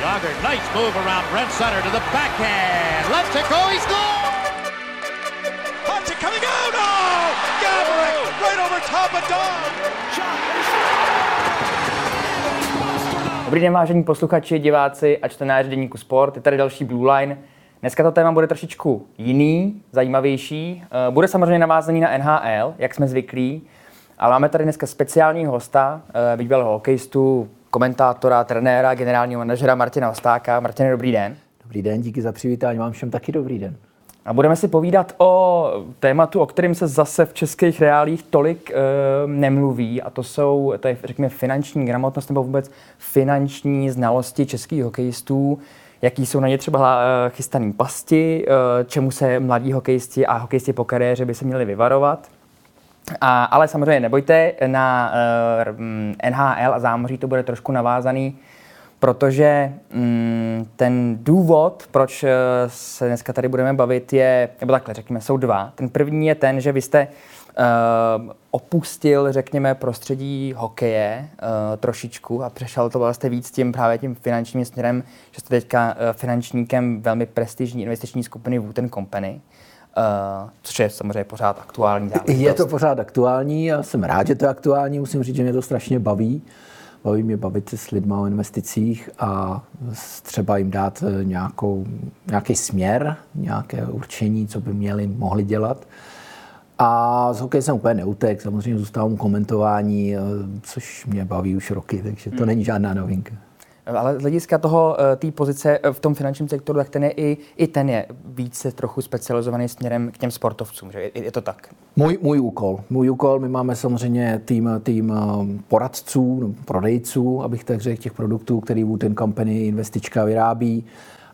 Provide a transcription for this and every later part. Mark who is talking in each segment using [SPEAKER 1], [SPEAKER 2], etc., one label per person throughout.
[SPEAKER 1] Yager, nice move around Brent Sutter to the backhand. Left to go, he's gone!
[SPEAKER 2] Hudson coming out! Oh! Gabrick right over top of Don!
[SPEAKER 3] Dobrý den, vážení posluchači, diváci a čtenáři Deníku Sport. Je tady další Blue Line. Dneska to téma bude trošičku jiný, zajímavější. Eh, Bude samozřejmě navázaný na NHL, jak jsme zvyklí, ale máme tady dneska speciálního hosta, eh, bývalého hokejistu, komentátora, trenéra, generálního manažera Martina Ostáka. Martine, dobrý den.
[SPEAKER 4] Dobrý den, díky za přivítání, vám všem taky dobrý den.
[SPEAKER 3] A budeme si povídat o tématu, o kterém se zase v českých reálích tolik e, nemluví, a to jsou, to je, řekněme, finanční gramotnost nebo vůbec finanční znalosti českých hokejistů, jaký jsou na ně třeba e, chystaný pasti, e, čemu se mladí hokejisti a hokejisti po kariéře by se měli vyvarovat. A, ale samozřejmě nebojte, na e, NHL a zámoří to bude trošku navázaný protože mm, ten důvod, proč eh, se dneska tady budeme bavit, je, nebo takhle řekněme, jsou dva. Ten první je ten, že vy jste uh, opustil, řekněme, prostředí hokeje uh, trošičku a přešel to vlastně víc tím právě tím finančním směrem, že jste teďka uh, finančníkem velmi prestižní investiční skupiny Wooten Company. Uh, což je samozřejmě pořád aktuální záležitost.
[SPEAKER 4] Je to pořád aktuální, já jsem rád, že to je aktuální, musím říct, že mě to strašně baví. Baví mě bavit se s lidmi o investicích a třeba jim dát eh, nějakou, nějaký směr, nějaké určení, co by měli, mohli dělat. A z hokeje jsem úplně neutek, samozřejmě zůstávám komentování, eh, což mě baví už roky, takže to hmm. není žádná novinka.
[SPEAKER 3] Ale z hlediska toho, eh, té pozice eh, v tom finančním sektoru, tak ten je i, i ten je více trochu specializovaný směrem k těm sportovcům, že je, je to tak?
[SPEAKER 4] Můj, můj úkol. Můj úkol, my máme samozřejmě tým, tým eh, poradců, prodejců, abych tak řekl, těch produktů, který Wooten Company investička vyrábí.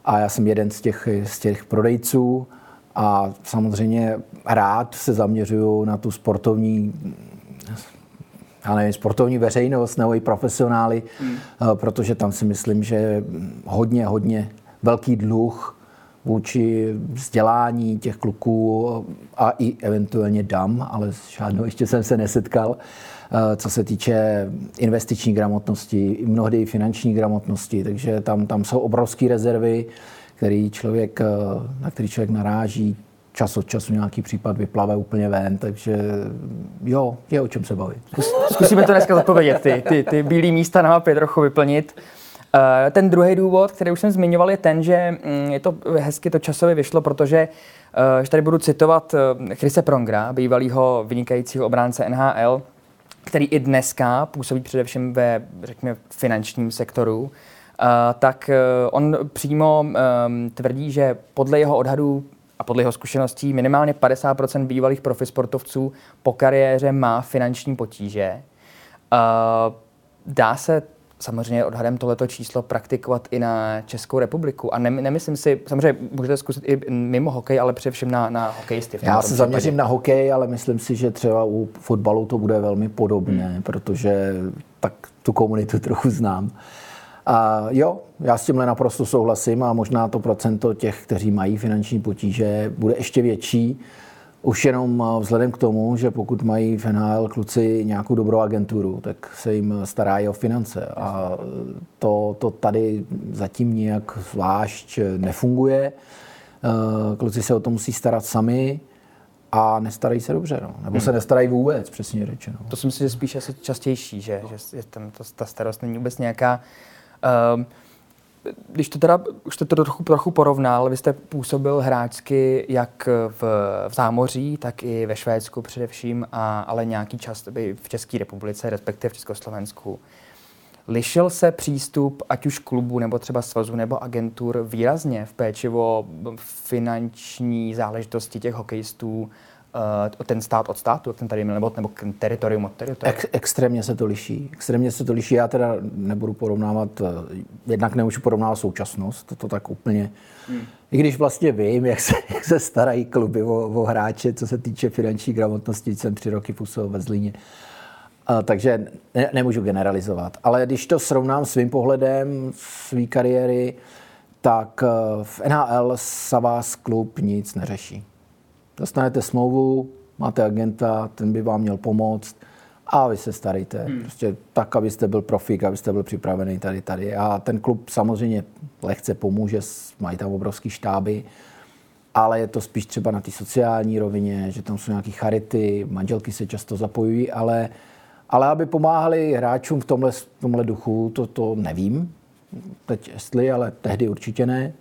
[SPEAKER 4] A já jsem jeden z těch, z těch prodejců a samozřejmě rád se zaměřuju na tu sportovní já nevím, sportovní veřejnost nebo i profesionály, hmm. protože tam si myslím, že hodně, hodně velký dluh vůči vzdělání těch kluků a i eventuálně dam, ale s žádnou ještě jsem se nesetkal, eh, co se týče investiční gramotnosti, mnohdy i finanční gramotnosti, takže tam, tam jsou obrovské rezervy, který člověk, eh, na který člověk naráží čas od času nějaký případ vyplave úplně ven, takže jo, je o čem se bavit.
[SPEAKER 3] Zkusíme to dneska zodpovědět, ty, ty, ty bílé místa na mapě trochu vyplnit. Eh, ten druhý důvod, který už jsem zmiňoval, je ten, že mm, je to hezky to časově vyšlo, protože eh, že tady budu citovat eh, Chrise Prongra, bývalého vynikajícího obránce NHL, který i dneska působí především ve, řekněme, finančním sektoru, tak on přímo tvrdí, že podle jeho odhadů a podle jeho zkušeností minimálně 50% bývalých profisportovců po kariéře má finanční potíže. Uh, dá se samozřejmě odhadem tohleto číslo praktikovat i na Českou republiku. A ne, nemyslím si, samozřejmě můžete zkusit i mimo hokej, ale především na, na hokejisty.
[SPEAKER 4] Já se zaměřím na hokej, ale myslím si, že třeba u fotbalu to bude velmi podobné, hmm. protože tak tu komunitu trochu znám. A jo, já s tímhle naprosto souhlasím a možná to procento těch, kteří mají finanční potíže, bude ještě větší. Už jenom vzhledem k tomu, že pokud mají v NHL kluci nějakou dobrou agenturu, tak se jim stará i o finance. A to, to tady zatím nějak zvlášť nefunguje. Kluci se o to musí starat sami a nestarají se dobře, no. nebo se hmm. nestarají vůbec, přesně řečeno.
[SPEAKER 3] To si myslím, že spíš asi častější, že, že tam ta, ta starost není vůbec nějaká Um, když to teda, už jste to trochu, trochu porovnal, vy jste působil hráčsky jak v, v zámoří, tak i ve Švédsku především, a, ale nějaký čas v České republice, respektive v Československu. Lišil se přístup ať už klubu, nebo třeba svazu, nebo agentur výrazně v péči o finanční záležitosti těch hokejistů ten stát od státu, jak ten tady měl, nebo, nebo teritorium od teritorium?
[SPEAKER 4] Ek, extrémně se to liší. Extrémně se to liší. Já teda nebudu porovnávat, uh, jednak nemůžu porovnávat současnost, to, to tak úplně. Hmm. I když vlastně vím, jak se, jak se starají kluby o, o hráče, co se týče finanční gramotnosti, jsem tři roky působil ve Zlíně. Uh, takže ne, nemůžu generalizovat. Ale když to srovnám svým pohledem své kariéry, tak uh, v NHL sa vás klub nic neřeší. Dostanete smlouvu, máte agenta, ten by vám měl pomoct a vy se starejte. Hmm. Prostě tak, abyste byl profík, abyste byl připravený tady, tady. A ten klub samozřejmě lehce pomůže, mají tam obrovský štáby, ale je to spíš třeba na té sociální rovině, že tam jsou nějaké charity, manželky se často zapojují, ale, ale aby pomáhali hráčům v tomhle, v tomhle duchu, to, to nevím. Teď jestli, ale tehdy určitě ne.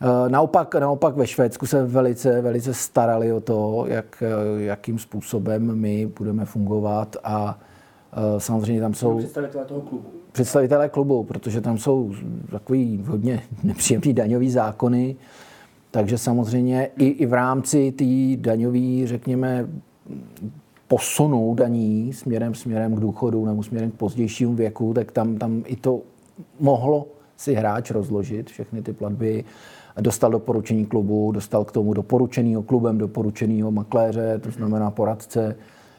[SPEAKER 4] Eh, naopak, naopak ve Švédsku se velice, velice starali o to, jak, jakým způsobem my budeme fungovat a eh, samozřejmě tam jsou...
[SPEAKER 3] Představitelé toho klubu.
[SPEAKER 4] Představitelé klubu, protože tam jsou takový hodně nepříjemný daňový zákony, takže samozřejmě i, i v rámci té daňové, řekněme, posunu daní směrem, směrem k důchodu nebo směrem k pozdějšímu věku, tak tam, tam i to mohlo si hráč rozložit, všechny ty platby. Dostal doporučení klubu, dostal k tomu doporučeného klubem, doporučeného makléře, to znamená poradce,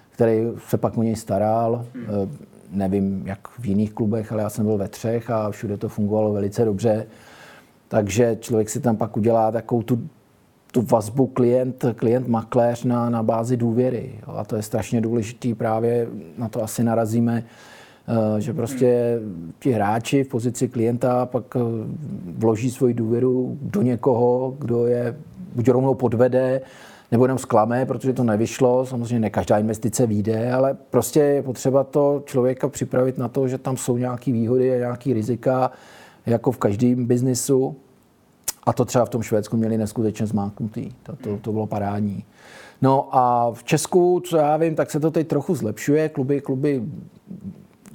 [SPEAKER 4] který se pak o něj staral. Hmm. Nevím, jak v jiných klubech, ale já jsem byl ve třech a všude to fungovalo velice dobře. Takže člověk si tam pak udělá takovou tu, tu vazbu klient, klient makléř na, na bázi důvěry. Jo. A to je strašně důležitý, právě na to asi narazíme, eh, že prostě ti hráči v pozici klienta pak eh, vloží svoji důvěru do někoho, kdo je buď rovnou podvede, nebo jenom zklame, protože to nevyšlo. Samozřejmě ne každá investice vyjde, ale prostě je potřeba to člověka připravit na to, že tam jsou nějaké výhody a nějaké rizika, jako v každém biznisu. A to třeba v tom Švédsku měli neskutečně zmáknutý. To, to, to bylo parádní. No a v Česku, co já vím, tak se to teď trochu zlepšuje. Kluby, kluby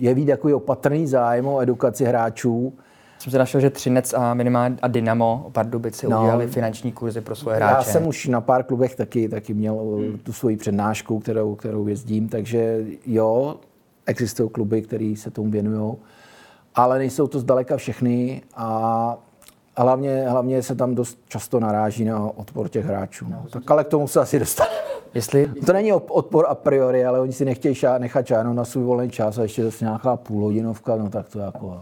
[SPEAKER 4] jeví takový opatrný zájem o edukaci hráčů.
[SPEAKER 3] Jsem se našel, že Třinec a minimálně a Dynamo Pardubice no, udělali finanční kurzy pro svoje hráče.
[SPEAKER 4] Já jsem už na pár klubech taky, taky měl hmm. tu svoji přednášku, kterou, kterou jezdím, takže jo, existují kluby, které se tomu věnují ale nejsou to zdaleka všechny a hlavně, hlavně se tam dost často naráží na odpor těch hráčů. No. Tak ale k tomu se asi dostane.
[SPEAKER 3] Jestli...
[SPEAKER 4] To není odpor a priori, ale oni si nechtějí šá, nechat žádnou na svůj volný čas a ještě zase nějaká půlhodinovka, no tak to jako...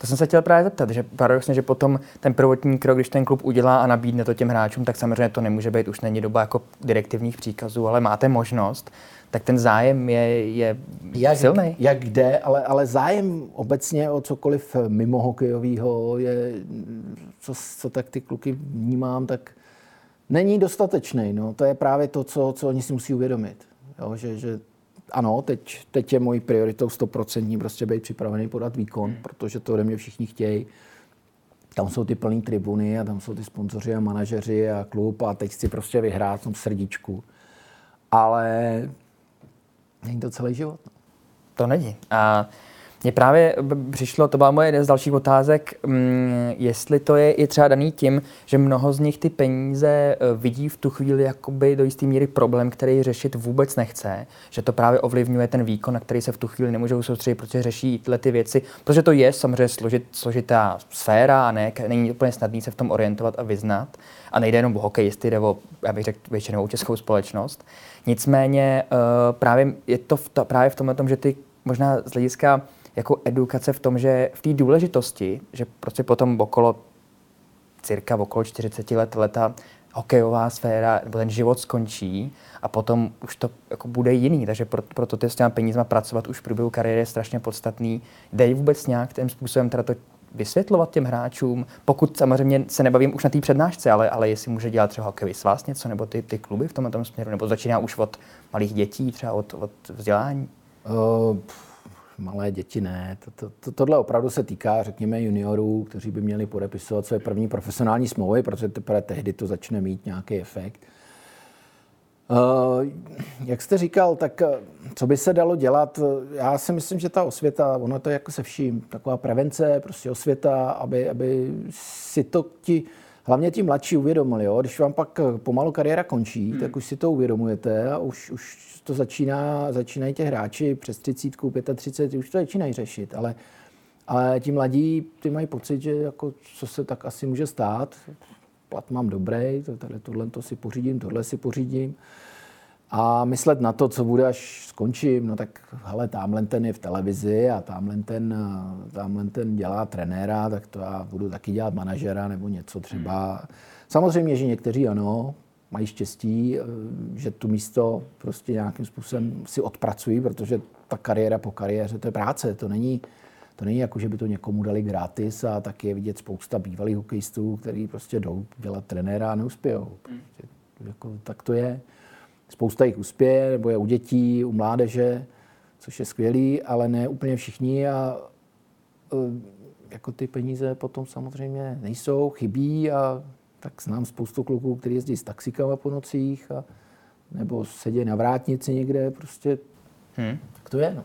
[SPEAKER 3] To jsem se chtěl právě zeptat, že paradoxně, že potom ten prvotní krok, když ten klub udělá a nabídne to těm hráčům, tak samozřejmě to nemůže být, už není doba jako direktivních příkazů, ale máte možnost tak ten zájem je, je
[SPEAKER 4] jak,
[SPEAKER 3] silný.
[SPEAKER 4] Jak jde, ale, ale zájem obecně o cokoliv mimo hokejového je, co, co tak ty kluky vnímám, tak není dostatečný. No. To je právě to, co, co oni si musí uvědomit. Jo, že, že ano, teď, teď je mojí prioritou stoprocentní prostě být připravený podat výkon, hmm. protože to ode mě všichni chtějí. Tam jsou ty plné tribuny a tam jsou ty sponzoři a manažeři a klub a teď chci prostě vyhrát v tom srdíčku. Ale Není to celý život. No.
[SPEAKER 3] To není. A mně právě přišlo, to byla moje jedna z dalších otázek, mm, jestli to je i třeba daný tím, že mnoho z nich ty peníze e, vidí v tu chvíli jakoby do jisté míry problém, který řešit vůbec nechce, že to právě ovlivňuje ten výkon, na který se v tu chvíli nemůžou soustředit, protože řeší tyhle ty věci, protože to je samozřejmě složit, složitá sféra a ne, není úplně snadný se v tom orientovat a vyznat. A nejde jenom o hokejisty, jde o, já bych řekl, většinou českou společnost. Nicméně uh, právě je to v právě v tomhle tom, že ty možná z hlediska jako edukace v tom, že v té důležitosti, že prostě potom okolo cirka okolo 40 let leta hokejová sféra nebo ten život skončí a potom už to jako bude jiný. Takže pro, proto ty s těma penízma pracovat už v průběhu kariéry je strašně podstatný. Dej vůbec nějak tím způsobem teda to vysvětlovat těm hráčům, pokud samozřejmě se nebavím už na té přednášce, ale, ale jestli může dělat třeba hokejový svaz něco, nebo ty, ty kluby v tomhle tom směru, nebo začíná už od malých dětí, třeba od, od vzdělání? Uh,
[SPEAKER 4] malé děti ne. To, to, to, tohle opravdu se týká, řekněme, juniorů, kteří by měli podepisovat své první profesionální smlouvy, protože teprve tehdy to začne mít nějaký efekt. Uh, jak jste říkal, tak eh, co by se dalo dělat? Já si myslím, že ta osvěta, ono to je jako se vším, taková prevence, prostě osvěta, aby, aby si to ti, hlavně ti mladší uvědomili. Jo? Když vám pak eh, pomalu kariéra končí, hmm. tak už si to uvědomujete a už, už to začíná, začínají těch hráči přes 30, 35, už to začínají řešit, ale, ale ti mladí, ty mají pocit, že jako, co se tak asi může stát, plat mám dobrý, tady tohle to si pořídím, tohle si pořídím. A myslet na to, co bude, až skončím, no tak hele, tamhle ten je v televizi a tamhle ten, tamhle ten dělá trenéra, tak to já budu taky dělat manažera nebo něco třeba. Samozřejmě, že někteří ano, mají štěstí, eh, že tu místo prostě nějakým způsobem si odpracují, protože ta kariéra po kariéře, to je práce, to není, To není jako, že by to někomu dali gratis a taky je vidět spousta bývalých hokejistů, kteří prostě jdou dělat trenéra a neuspějou. Prostě, jako, tak to je. Spousta jich uspěje, nebo je u dětí, u mládeže, což je skvělý, ale ne úplně všichni a e, jako ty peníze potom samozřejmě nejsou, chybí a tak znám spoustu kluků, kteří jezdí s taxikama po nocích a, nebo sedí na vrátnici někde, prostě hmm. tak to je. No.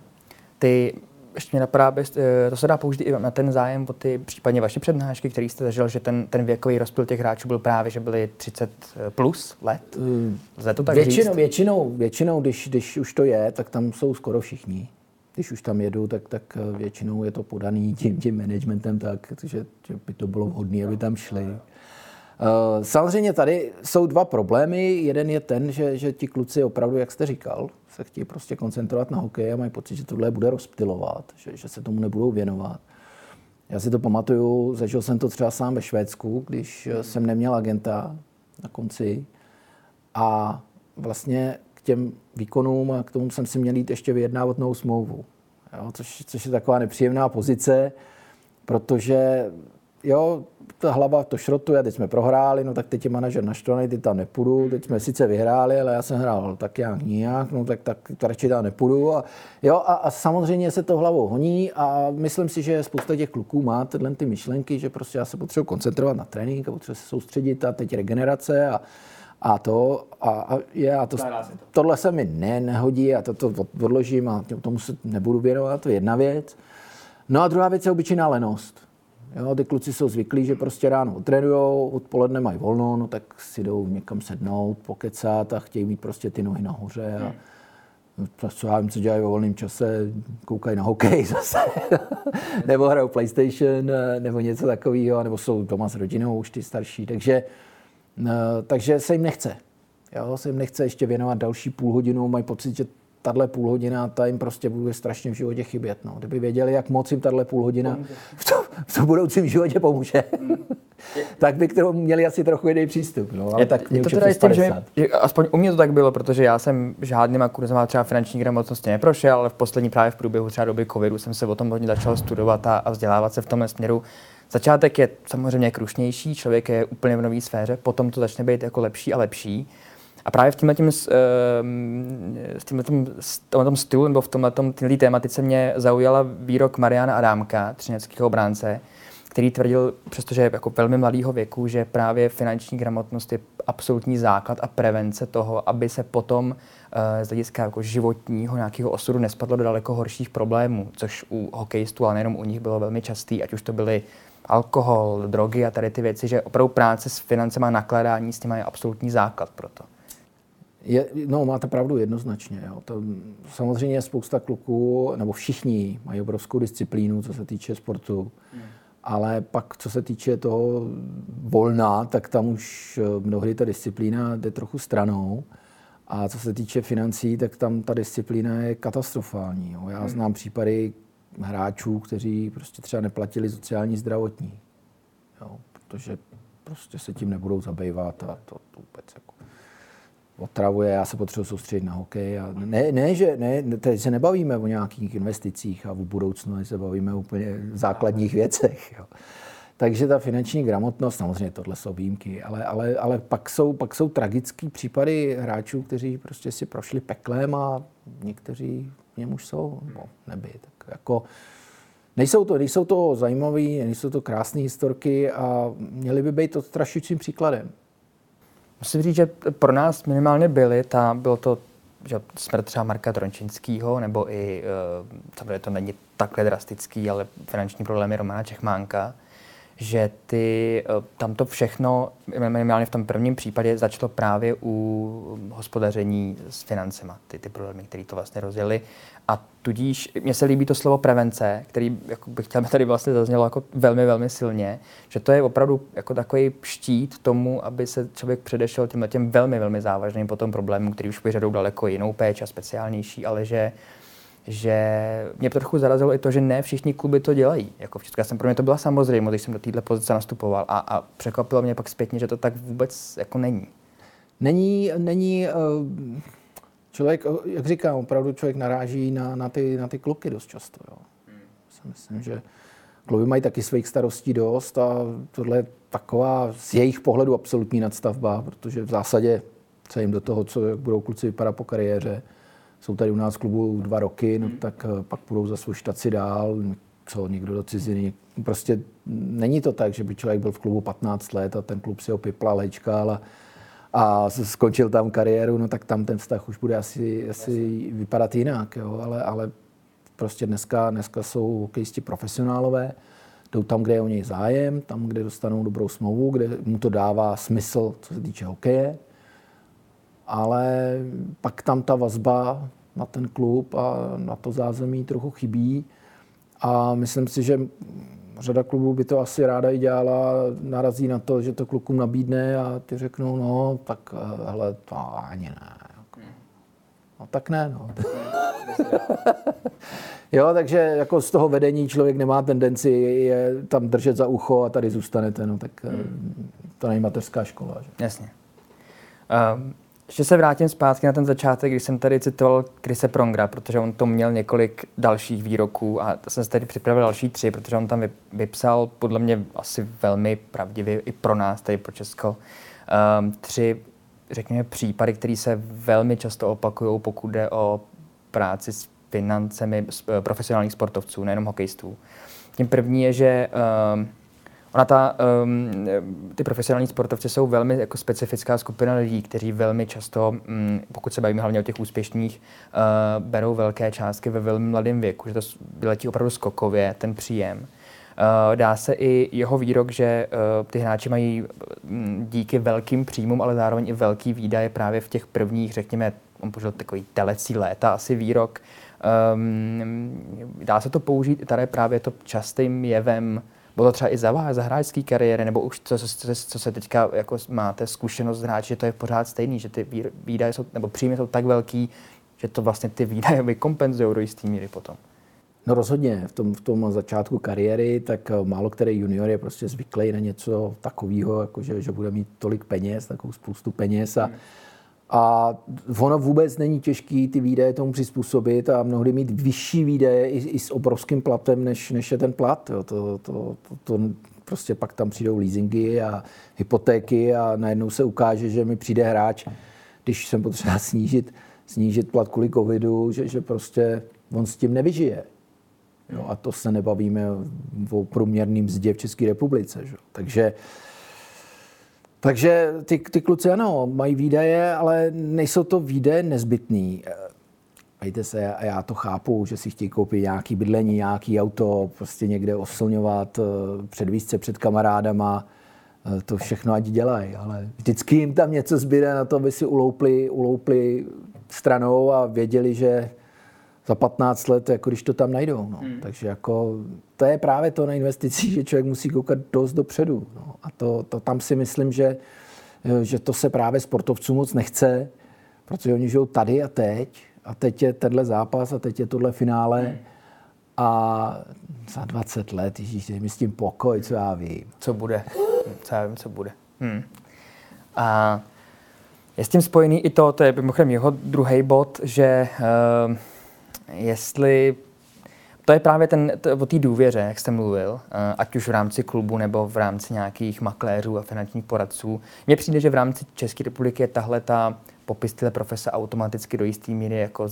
[SPEAKER 3] Ty ještě mě napadá, eh, to se dá použít i na ten zájem o ty případně vaše přednášky, který jste zažil, že ten, ten věkový rozpil těch hráčů byl právě, že byli 30 eh, plus let?
[SPEAKER 4] Lze to tak většinou, říct? Většinou, většinou když, když už to je, tak tam jsou skoro všichni. Když už tam jedu, tak, tak eh, většinou je to podaný tím, tím managementem tak, že, že by to bylo vhodné, aby tam šli. Samozřejmě tady jsou dva problémy. Jeden je ten, že, že ti kluci opravdu, jak jste říkal, se chtějí prostě koncentrovat na hokej a mají pocit, že tohle bude rozptilovat, že, že se tomu nebudou věnovat. Já si to pamatuju, zažil jsem to třeba sám ve Švédsku, když jsem neměl agenta na konci a vlastně k těm výkonům a k tomu jsem si měl jít ještě vyjednávat novou smlouvu. Jo, což, což je taková nepříjemná pozice, protože jo, ta hlava to šrotuje, teď jsme prohráli, no tak teď je manažer naštvaný, ty tam nepůjdu, teď jsme sice vyhráli, ale já jsem hrál tak nějak nijak, no tak, tak to radši tam nepůjdu. A, jo, a, a, samozřejmě se to hlavou honí a myslím si, že spousta těch kluků má tyhle ty myšlenky, že prostě já se potřebuji koncentrovat na trénink a potřebuji se soustředit a teď regenerace a, a to, a, a, je, a to, tohle se mi ne, nehodí a to, to odložím a tomu se nebudu věnovat, to je jedna věc. No a druhá věc je obyčejná lenost. Jo, ty kluci jsou zvyklí, že prostě ráno trénujou, odpoledne mají volno, no tak si jdou někam sednout, pokecat a chtějí mít prostě ty nohy nahoře. A, co já vím, co dělají ve volném čase, koukají na hokej zase, nebo hrajou PlayStation, nebo něco takového, nebo jsou doma s rodinou už ty starší, takže, no, takže se jim nechce. Jo, se jim nechce ještě věnovat další půl hodinu, mají pocit, že tahle půl hodina, ta jim prostě bude strašně v životě chybět. No. Kdyby věděli, jak moc jim tahle půl hodina v, to, v tom budoucím životě pomůže, mm. tak by k tomu měli asi trochu jiný přístup. No. Ale je, tak je to teda tím,
[SPEAKER 3] že, že, aspoň u mě to tak bylo, protože já jsem žádnýma kurzama třeba finanční gramotnosti neprošel, ale v poslední právě v průběhu třeba doby covidu jsem se o tom hodně začal studovat a, a vzdělávat se v tomhle směru. Začátek je samozřejmě krušnější, člověk je úplně v nové sféře, potom to začne být jako lepší a lepší. A právě v tímhletím, s tímhletím, tomhletom stylu nebo v této tématice mě zaujala výrok Mariana Adámka, třineckého obránce, který tvrdil, přestože je jako velmi mladého věku, že právě finanční gramotnost je absolutní základ a prevence toho, aby se potom z hlediska jako životního nějakého osudu nespadlo do daleko horších problémů, což u hokejistů, ale nejenom u nich bylo velmi častý, ať už to byly alkohol, drogy a tady ty věci, že opravdu práce s financema nakládání s tím je absolutní základ pro to.
[SPEAKER 4] Je, no, máte pravdu jednoznačně. Jo. To, samozřejmě spousta kluků, nebo všichni mají obrovskou disciplínu, co se týče sportu. Hmm. Ale pak, co se týče toho volna, tak tam už eh, mnohdy ta disciplína jde trochu stranou. A co se týče financí, tak tam ta disciplína je katastrofální. Jo. Já hmm. znám případy hráčů, kteří prostě třeba neplatili sociální zdravotní. Jo, protože prostě se tím nebudou zabývat a to, to vůbec jako otravuje, já se potřebuji soustředit na hokej. A ne, ne, že ne, teď se nebavíme o nějakých investicích a v budoucnu se bavíme o úplně základních věcech. Jo. Takže ta finanční gramotnost, samozřejmě tohle jsou výjimky, ale, ale, ale pak, jsou, pak jsou tragické případy hráčů, kteří prostě si prošli peklem a někteří v něm už jsou, nebo neby. Tak jako, nejsou to, nejsou to zajímavé, nejsou to krásné historky a měly by být odstrašujícím příkladem.
[SPEAKER 3] Musím říct, že pro nás minimálně byly, ta, bylo to že smrt třeba Marka Trončinského, nebo i, uh, samozřejmě to není takhle drastický, ale finanční problémy Romana Čechmánka, že ty, uh, tam to všechno, minimálně v tom prvním případě, začalo právě u hospodaření s financema, ty, ty problémy, které to vlastně rozjeli. A tudíž mně se líbí to slovo prevence, který jako bych chtěl, tady vlastně zaznělo jako velmi, velmi silně, že to je opravdu jako takový štít tomu, aby se člověk předešel těm těm velmi, velmi závažným potom problémům, který už vyžadují daleko jinou péči a speciálnější, ale že že mě trochu zarazilo i to, že ne všichni kluby to dělají. Jako v Česku, já jsem pro mě to byla samozřejmost, když jsem do této pozice nastupoval a, a překvapilo mě pak zpětně, že to tak vůbec jako není.
[SPEAKER 4] Není, není uh člověk, jak říkám, opravdu člověk naráží na, na, ty, na ty kluky dost často. Jo. myslím, že kluby mají taky svých starostí dost a tohle je taková z jejich pohledu absolutní nadstavba, protože v zásadě se jim do toho, co jak budou kluci vypadat po kariéře, jsou tady u nás v klubu dva roky, no, tak eh, pak půjdou za svou štaci dál, co někdo do ciziny. Prostě není to tak, že by člověk byl v klubu 15 let a ten klub si ho piplal, hečkal a, a skončil tam kariéru, no tak tam ten vztah už bude asi, asi vypadat jinak, jo? Ale, ale prostě dneska, dneska jsou hokejisti profesionálové, jdou tam, kde je o něj zájem, tam, kde dostanou dobrou smlouvu, kde mu to dává smysl, co se týče hokeje, ale pak tam ta vazba na ten klub a na to zázemí trochu chybí. A myslím si, že řada klubů by to asi ráda i dělala, narazí na to, že to klukům nabídne a ty řeknou, no, tak eh, hele, to ani ne. No tak ne, no. jo, takže jako z toho vedení člověk nemá tendenci je tam držet za ucho a tady zůstanete, no tak eh, to není mateřská škola. Že?
[SPEAKER 3] Jasně. Um, ještě se vrátím zpátky na ten začátek, když jsem tady citoval Krise Prongra, protože on to měl několik dalších výroků a jsem se tady připravil další tři, protože on tam vypsal podle mě asi velmi pravdivě i pro nás, tady pro Česko, um, tři, řekněme, případy, které se velmi často opakují, pokud jde o práci s financemi profesionálních sportovců, nejenom hokejistů. Tím první je, že um, Ona ta, um, ty profesionální sportovci jsou velmi jako specifická skupina lidí, kteří velmi často, um, pokud se bavíme hlavně o těch úspěšných, uh, berou velké částky ve velmi mladém věku, že to vyletí opravdu skokově, ten příjem. Uh, dá se i jeho výrok, že uh, ty hráči mají um, díky velkým příjmům, ale zároveň i velký výdaje právě v těch prvních, řekněme, on použil takový telecí léta, asi výrok. Um, dá se to použít i tady právě to častým jevem bylo to třeba i za vás, za hráčský kariéry, nebo už co, co, co, co se teďka jako máte zkušenost z hráče, že to je pořád stejný, že ty výdaje jsou, nebo příjmy jsou tak velký, že to vlastně ty výdaje vykompenzují do jisté míry potom.
[SPEAKER 4] No rozhodně, v tom, v tom začátku kariéry, tak eh, málo který junior je prostě zvyklý na něco takového, jako že, že bude mít tolik peněz, takovou spoustu peněz a hmm a ono vůbec není těžký ty výdaje tomu přizpůsobit a mnohdy mít vyšší výdaje i, i s obrovským platem, než, než je ten plat. Jo. To, to, to, to, prostě pak tam přijdou leasingy a hypotéky a najednou se ukáže, že mi přijde hráč, když jsem potřeba snížit, snížit plat kvůli covidu, že, že prostě on s tím nevyžije. Jo, a to se nebavíme o průměrným mzdě v České republice. Že? Takže takže ty, ty kluci ano, mají výdaje, ale nejsou to výdaje nezbytný. Vejte se, a já to chápu, že si chtějí koupit nějaký bydlení, nějaký auto, prostě někde oslňovat, eh, předvíst se před kamarádama, eh, to všechno ať dělají, ale vždycky jim tam něco zbyde na to, aby si uloupli, uloupli stranou a věděli, že za 15 let, jako když to tam najdou. No. Hmm. Takže jako, to je právě to na investicích, že člověk musí koukat dost dopředu. No. A to, to tam si myslím, že, že to se právě sportovcům moc nechce, protože oni žijou tady a teď. A teď je tenhle zápas a teď je tohle finále. Hmm. A za 20 let, ježíš, mi s tím pokoj, co já vím.
[SPEAKER 3] Co bude? Co já vím, co bude. Hmm. A je s tím spojený i to, to je mimochodem jeho druhý bod, že uh, jestli to je právě ten, to, o té důvěře, jak jste mluvil, eh, ať už v rámci klubu nebo v rámci nějakých makléřů a finančních poradců. Mně přijde, že v rámci České republiky je tahle ta popis téhle profese automaticky do jisté míry jako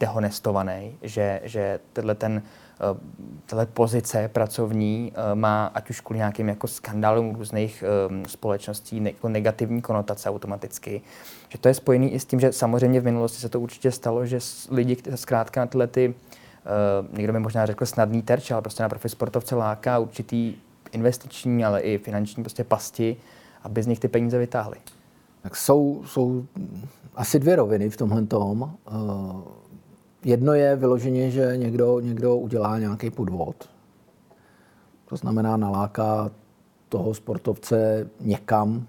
[SPEAKER 3] dehonestovaný, že, že tenhle ten eh, tahle pozice pracovní eh, má, ať už kvůli nějakým jako skandálům různých společností, jako negativní konotace automaticky. Že to je spojený i s tím, že samozřejmě v minulosti se to určitě stalo, že lidi, zkrátka na tyhle ty Uh, někdo by možná řekl snadný terč, ale prostě na profi sportovce láká určitý investiční, ale i finanční prostě pasti, aby z nich ty peníze vytáhli.
[SPEAKER 4] Tak jsou, jsou asi dvě roviny v tomhle tom. Uh, jedno je vyloženě, že někdo, někdo udělá nějaký podvod. To znamená naláká toho sportovce někam,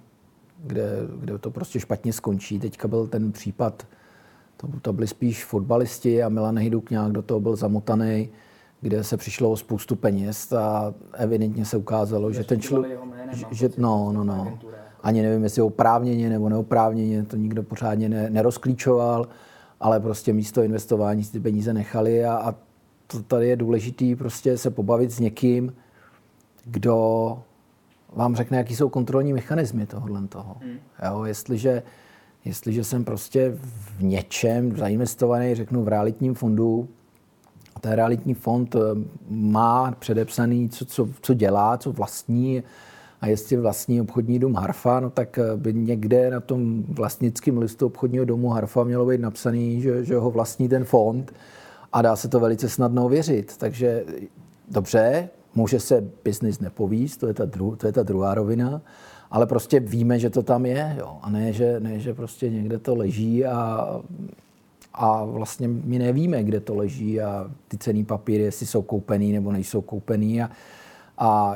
[SPEAKER 4] kde, kde to prostě špatně skončí. Teďka byl ten případ to, to byli spíš fotbalisti a Milan Hyduk nějak do toho byl zamotaný, kde se přišlo o spoustu peněz a evidentně se ukázalo, že ten člověk... Že, no, no, no. Ani nevím, jestli oprávněně nebo neoprávněně, to nikdo pořádně ne, nerozklíčoval, ale prostě místo investování si ty peníze nechali a, a to tady je důležitý prostě se pobavit s někým, kdo vám řekne, jaký jsou kontrolní mechanismy tohohle toho. Hmm. Jo, jestliže, jestliže jsem prostě v něčem zainvestovaný, řeknu v realitním fondu, a ten realitní fond eh, má předepsaný, co, co, co dělá, co vlastní, a jestli vlastní obchodní dům Harfa, no tak eh, by někde na tom vlastnickém listu obchodního domu Harfa mělo být napsaný, že, že ho vlastní ten fond a dá se to velice snadno ověřit. Takže dobře, může se biznis nepovíst, to je ta, dru, to je ta druhá rovina, ale prostě víme, že to tam je, jo. a ne že, ne, že prostě někde to leží a, a vlastně my nevíme, kde to leží a ty cený papíry, jestli jsou koupený nebo nejsou koupený a, a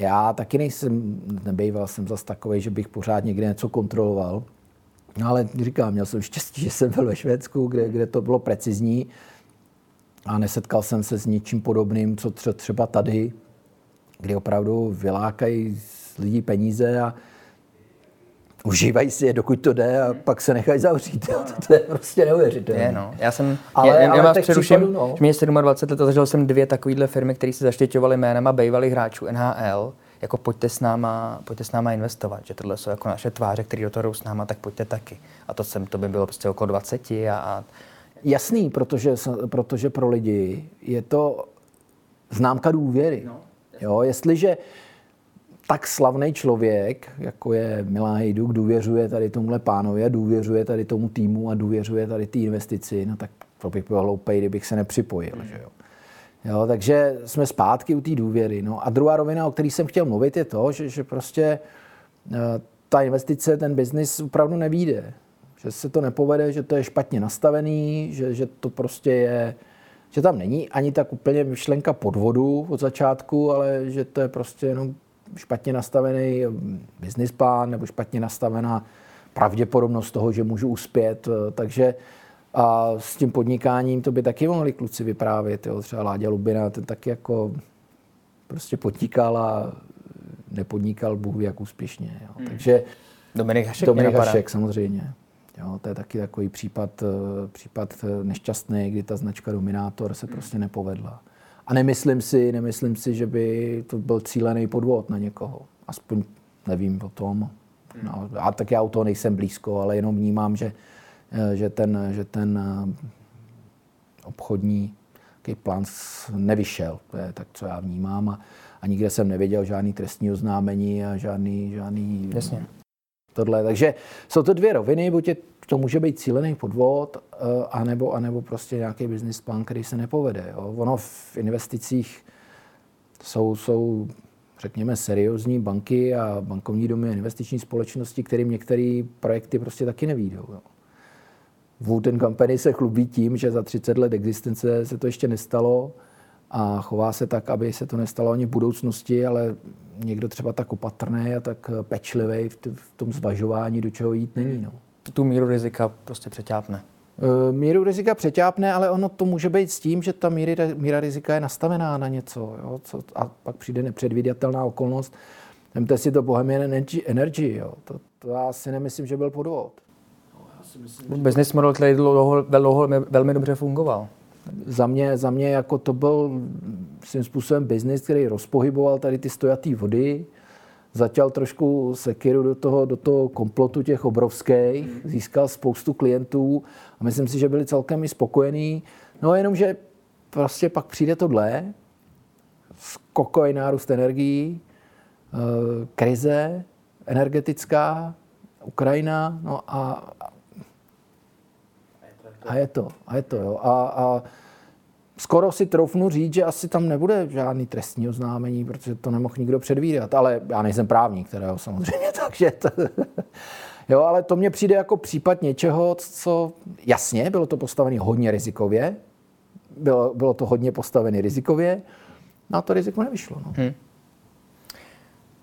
[SPEAKER 4] já taky nejsem, nebejval jsem zase takový, že bych pořád někde něco kontroloval. No ale říkám, měl jsem štěstí, že jsem byl ve Švédsku, kde, kde to bylo precizní a nesetkal jsem se s ničím podobným, co třeba tady, kdy opravdu vylákají z lidí peníze a užívají si je, dokud to jde a pak se nechají zavřít. To, to je prostě neuvěřitelné.
[SPEAKER 3] Je, no. Já jsem, ale, já, já vás přeruším, případů, no. mě 27 let a zažil jsem dvě takovýhle firmy, které se zaštěťovaly jménem a bývalých hráčů NHL, jako pojďte s náma, pojďte s náma investovat, že tohle jsou jako naše tváře, které do toho jdou s náma, tak pojďte taky. A to jsem, to by bylo prostě okolo 20 a, a
[SPEAKER 4] Jasný, protože, protože pro lidi je to známka důvěry. No, jo, jestliže tak slavný člověk, jako je Milán Hejduk, důvěřuje tady tomuhle pánovi důvěřuje tady tomu týmu a důvěřuje tady té investici, no tak to bych byl hloupý, kdybych se nepřipojil. Že jo. Jo, takže jsme zpátky u té důvěry. No a druhá rovina, o které jsem chtěl mluvit, je to, že, že prostě eh, ta investice, ten biznis opravdu nevíde. Že se to nepovede, že to je špatně nastavený, že, že to prostě je, že tam není ani tak úplně myšlenka podvodu od začátku, ale že to je prostě jenom špatně nastavený business plán nebo špatně nastavená pravděpodobnost toho, že můžu uspět. Takže a s tím podnikáním to by taky mohli kluci vyprávět. Jo. Třeba Láďa Lubina, ten taky jako prostě podnikal a nepodnikal Bůh jak úspěšně. Jo. Hmm. Takže
[SPEAKER 3] Dominik Hašek,
[SPEAKER 4] Dominik Hašek samozřejmě. Jo, to je taky takový případ, eh, případ eh, nešťastný, kdy ta značka Dominátor se prostě nepovedla. A nemyslím si, nemyslím si, že by to byl cílený podvod na někoho. Aspoň nevím o tom. No, a tak já u toho nejsem blízko, ale jenom vnímám, že, eh, že ten, že ten obchodní plán nevyšel. To je tak, co já vnímám. A, a nikde jsem nevěděl žádný trestní oznámení a žádný, žádný
[SPEAKER 3] Jasně
[SPEAKER 4] tohle. Takže jsou to dvě roviny, buď je, to může být cílený podvod, uh, anebo, anebo prostě nějaký business plán, který se nepovede. Jo. Ono v investicích jsou, jsou řekněme, seriózní banky a bankovní domy a investiční společnosti, kterým některé projekty prostě taky nevídou. Jo. Wooten Company se chlubí tím, že za 30 let existence se to ještě nestalo a chová se tak, aby se to nestalo ani v budoucnosti, ale někdo třeba tak opatrný a tak pečlivý v, v tom zvažování, do čeho jít není. No.
[SPEAKER 3] Tu míru rizika prostě přeťápne.
[SPEAKER 4] E, míru rizika přeťápne, ale ono to může být s tím, že ta míry, míra rizika je nastavená na něco. Jo? Co, a pak přijde nepředvídatelná okolnost. Vemte si to Bohemian Energy, energy jo? To, to já si nemyslím, že byl podvod.
[SPEAKER 3] No, Business model, který dlouho, dlouho velmi dobře fungoval
[SPEAKER 4] za mě, za mě jako to byl svým způsobem biznis, který rozpohyboval tady ty stojatý vody, zatěl trošku sekiru do toho, do toho komplotu těch obrovských, získal spoustu klientů a myslím si, že byli celkem i spokojení. No jenom, že prostě pak přijde tohle, skokový nárůst energií, eh, krize energetická, Ukrajina, no a, a je to, a je to, jo. A, a skoro si troufnu říct, že asi tam nebude žádný trestní oznámení, protože to nemohl nikdo předvídat. Ale já nejsem právník, kterého samozřejmě, takže to, Jo, ale to mně přijde jako případ něčeho, co jasně, bylo to postavené hodně rizikově, bylo, bylo to hodně postavené rizikově, no a to riziko nevyšlo. No. Hmm.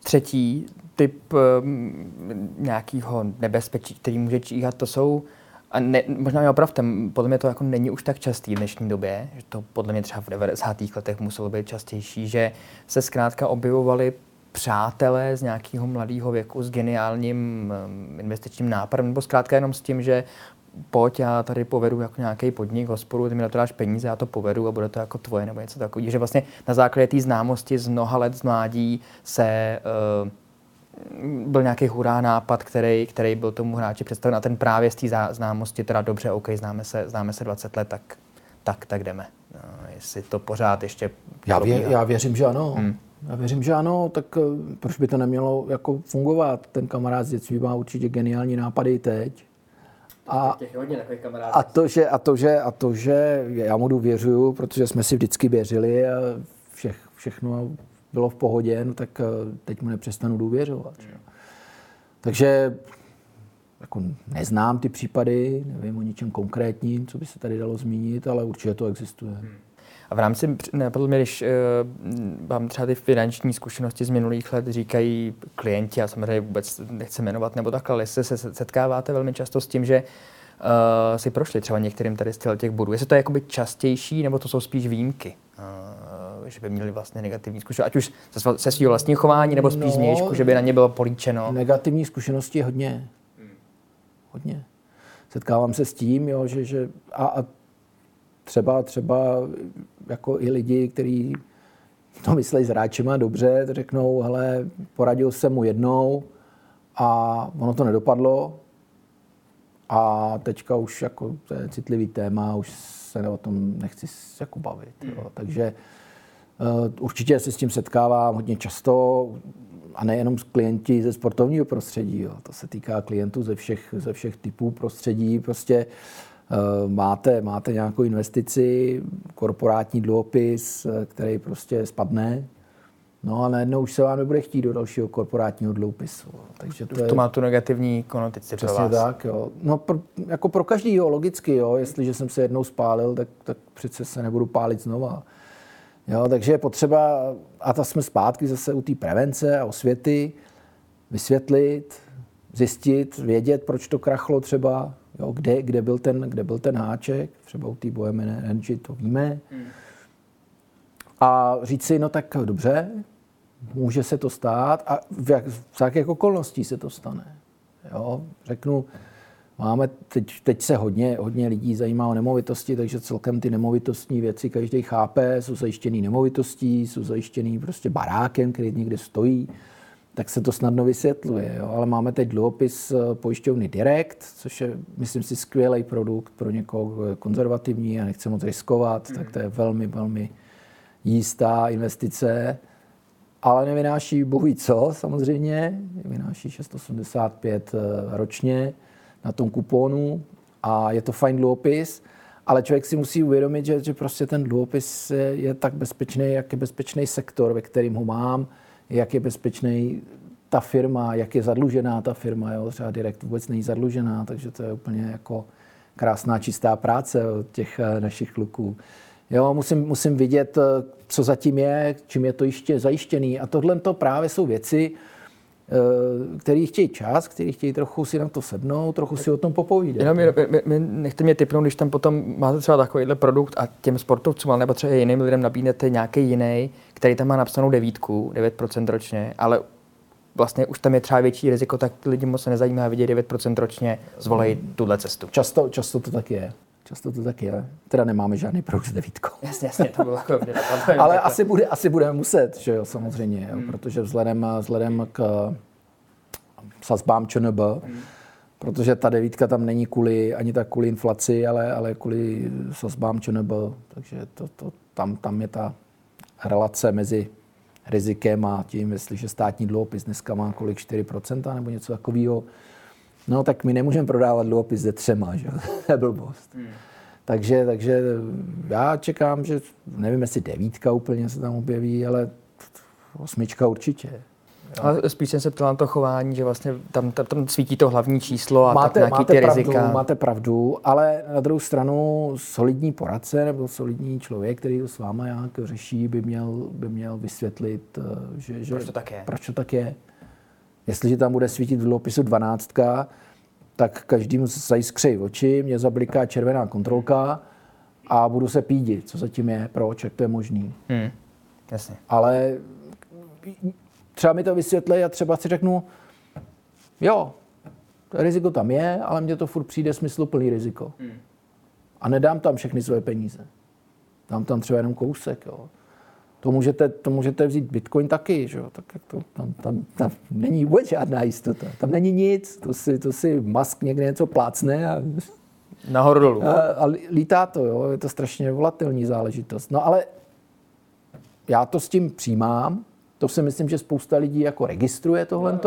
[SPEAKER 3] Třetí typ um, nějakého nebezpečí, který může číhat, to jsou a ne, možná mě opravdu, podle mě to jako není už tak častý v dnešní době, že to podle mě třeba v 90. letech muselo být častější, že se zkrátka objevovali přátelé z nějakého mladého věku s geniálním um, investičním nápadem, nebo zkrátka jenom s tím, že pojď, já tady povedu jako nějaký podnik, hospodu, ty mi na to dáš peníze, já to povedu a bude to jako tvoje nebo něco takového. Že vlastně na základě té známosti z mnoha let z mládí se uh, byl nějaký hurá nápad, který, který byl tomu hráči představen a ten právě z té známosti, teda dobře, OK, známe se, známe se 20 let, tak, tak, tak jdeme. No, jestli to pořád ještě...
[SPEAKER 4] Já, vě, já věřím, že ano. Hmm. Já věřím, že ano, tak eh, proč by to nemělo jako fungovat? Ten kamarád z dětství má určitě geniální nápady teď.
[SPEAKER 3] A,
[SPEAKER 4] a, to, že, a, to, že, a to, že já mu důvěřuju, protože jsme si vždycky věřili a všech, všechno bylo v pohodě, no tak eh, teď mu nepřestanu důvěřovat. Že? Takže jako neznám ty případy, nevím o ničem konkrétním, co by se tady dalo zmínit, ale určitě to existuje. Hmm.
[SPEAKER 3] A v rámci, napadlo mě, když uh, vám třeba ty finanční zkušenosti z minulých let říkají klienti, a samozřejmě vůbec nechci jmenovat nebo takhle, jestli se setkáváte velmi často s tím, že uh, si prošli třeba některým tady z těch bodů. Jestli to je jakoby častější, nebo to jsou spíš výjimky? Uh, že by měli vlastně negativní zkušenosti, ať už se, svého vlastního chování, nebo spíš no, změšku, že by na ně bylo políčeno?
[SPEAKER 4] Negativní zkušenosti hodně. Hodně. Setkávám se s tím, jo, že, že a, a třeba, třeba jako i lidi, kteří to myslí s hráčema dobře, řeknou, hele, poradil jsem mu jednou a ono to nedopadlo a teďka už jako to je citlivý téma, už se o tom nechci jako bavit. Jo. Hmm. Takže určitě se s tím setkávám hodně často a nejenom s klienti ze sportovního prostředí. Jo. To se týká klientů ze všech, ze všech typů prostředí. Prostě uh, máte, máte nějakou investici, korporátní dluhopis, eh, který prostě spadne, No a najednou už se vám nebude chtít do dalšího korporátního dluhopisu.
[SPEAKER 3] Takže to, je... to má tu negativní konotaci
[SPEAKER 4] Přesně pro vás. tak, jo. No pro, jako pro každýho, logicky, jo. Jestliže jsem se jednou spálil, tak, tak přece se nebudu pálit znova. Jo, takže je potřeba, a ta jsme zpátky zase u té prevence a osvěty, vysvětlit, zjistit, vědět, proč to krachlo třeba, jo, kde, kde, byl ten, kde byl ten háček, třeba u té Bohemian Energy to víme. A říct si, no tak dobře, může se to stát a v, jak, v jakých okolností se to stane. Jo? Řeknu, máme, teď, teď se hodně, hodně lidí zajímá o nemovitosti, takže celkem ty nemovitostní věci každý chápe, jsou zajištěný nemovitostí, jsou zajištěný prostě barákem, který někde stojí, tak se to snadno vysvětluje. Jo? Ale máme teď dluhopis eh, pojišťovny Direct, což je, myslím si, skvělý produkt pro někoho konzervativní a nechce moc riskovat, mm. tak to je velmi, velmi jistá investice ale nevynáší bohu co samozřejmě, vynáší 685 eh, ročně na tom kuponu a je to fajn dluhopis, ale člověk si musí uvědomit, že, že prostě ten dluhopis je tak bezpečný, jak je bezpečný sektor, ve kterým ho mám, jak je bezpečný ta firma, jak je zadlužená ta firma. Jo? Třeba Direkt vůbec není zadlužená, takže to je úplně jako krásná čistá práce od těch eh, našich kluků. Jo, musím, musím vidět, eh, co zatím je, čím je to ještě zajištěný. A tohle to právě jsou věci, který chtějí čas, který chtějí trochu si na to sednout, trochu si o tom popovídat.
[SPEAKER 3] Jenom mě, mě, nechte mě typnout, když tam potom máte třeba takovýhle produkt a těm sportovcům, nebo třeba jiným lidem nabídnete nějaký jiný, který tam má napsanou devítku, 9% ročně, ale vlastně už tam je třeba větší riziko, tak lidi moc se nezajímá, vidět 9% ročně, zvolej tuhle cestu.
[SPEAKER 4] Často, často to tak je. Často to tak je. Teda nemáme žádný produkt s devítkou.
[SPEAKER 3] Jasně, jasně, to bylo jako
[SPEAKER 4] Ale asi, bude, asi budeme muset, že jo, samozřejmě, jo, hmm. protože vzhledem, vzhledem k sazbám ČNB, hmm. protože ta devítka tam není kvůli, ani tak kvůli inflaci, ale, ale kvůli sazbám ČNB, takže to, to, tam, tam je ta relace mezi rizikem a tím, jestliže státní dluhopis dneska má kolik 4% nebo něco takového, No tak my nemůžeme prodávat dluhopis ze třema, že? to je blbost. Hmm. Takže, takže já čekám, že nevím, jestli devítka úplně se tam objeví, ale osmička určitě.
[SPEAKER 3] Ale spíš jsem se ptal na to chování, že vlastně tam, tam, tam svítí to hlavní číslo a
[SPEAKER 4] máte,
[SPEAKER 3] tak nějaký
[SPEAKER 4] máte
[SPEAKER 3] ty
[SPEAKER 4] pravdu,
[SPEAKER 3] rizika.
[SPEAKER 4] Máte pravdu, ale na druhou stranu solidní poradce nebo solidní člověk, který to s váma nějak řeší, by měl, by měl vysvětlit, eh, že, že,
[SPEAKER 3] proč to tak je.
[SPEAKER 4] Proč to tak je. Jestliže tam bude svítit v dluhopisu 12, tak každému se zajiskřejí oči, mě zabliká červená kontrolka a budu se pídit, co zatím je, proč, jak to je možný.
[SPEAKER 3] Hmm. Jasně.
[SPEAKER 4] Ale třeba mi to vysvětlí a třeba si řeknu, jo, riziko tam je, ale mně to furt přijde smysluplný riziko. A nedám tam všechny své peníze. Dám tam třeba jenom kousek. Jo. To můžete, to můžete vzít Bitcoin taky, že jo? Tak jak to, tam, tam, tam, není vůbec žádná jistota. Tam není nic, to si, to si Musk někde něco plácne a,
[SPEAKER 3] Nahoru dolů.
[SPEAKER 4] a, a lítá to, jo? je to strašně volatilní záležitost. No ale já to s tím přijímám, to si myslím, že spousta lidí jako registruje tohle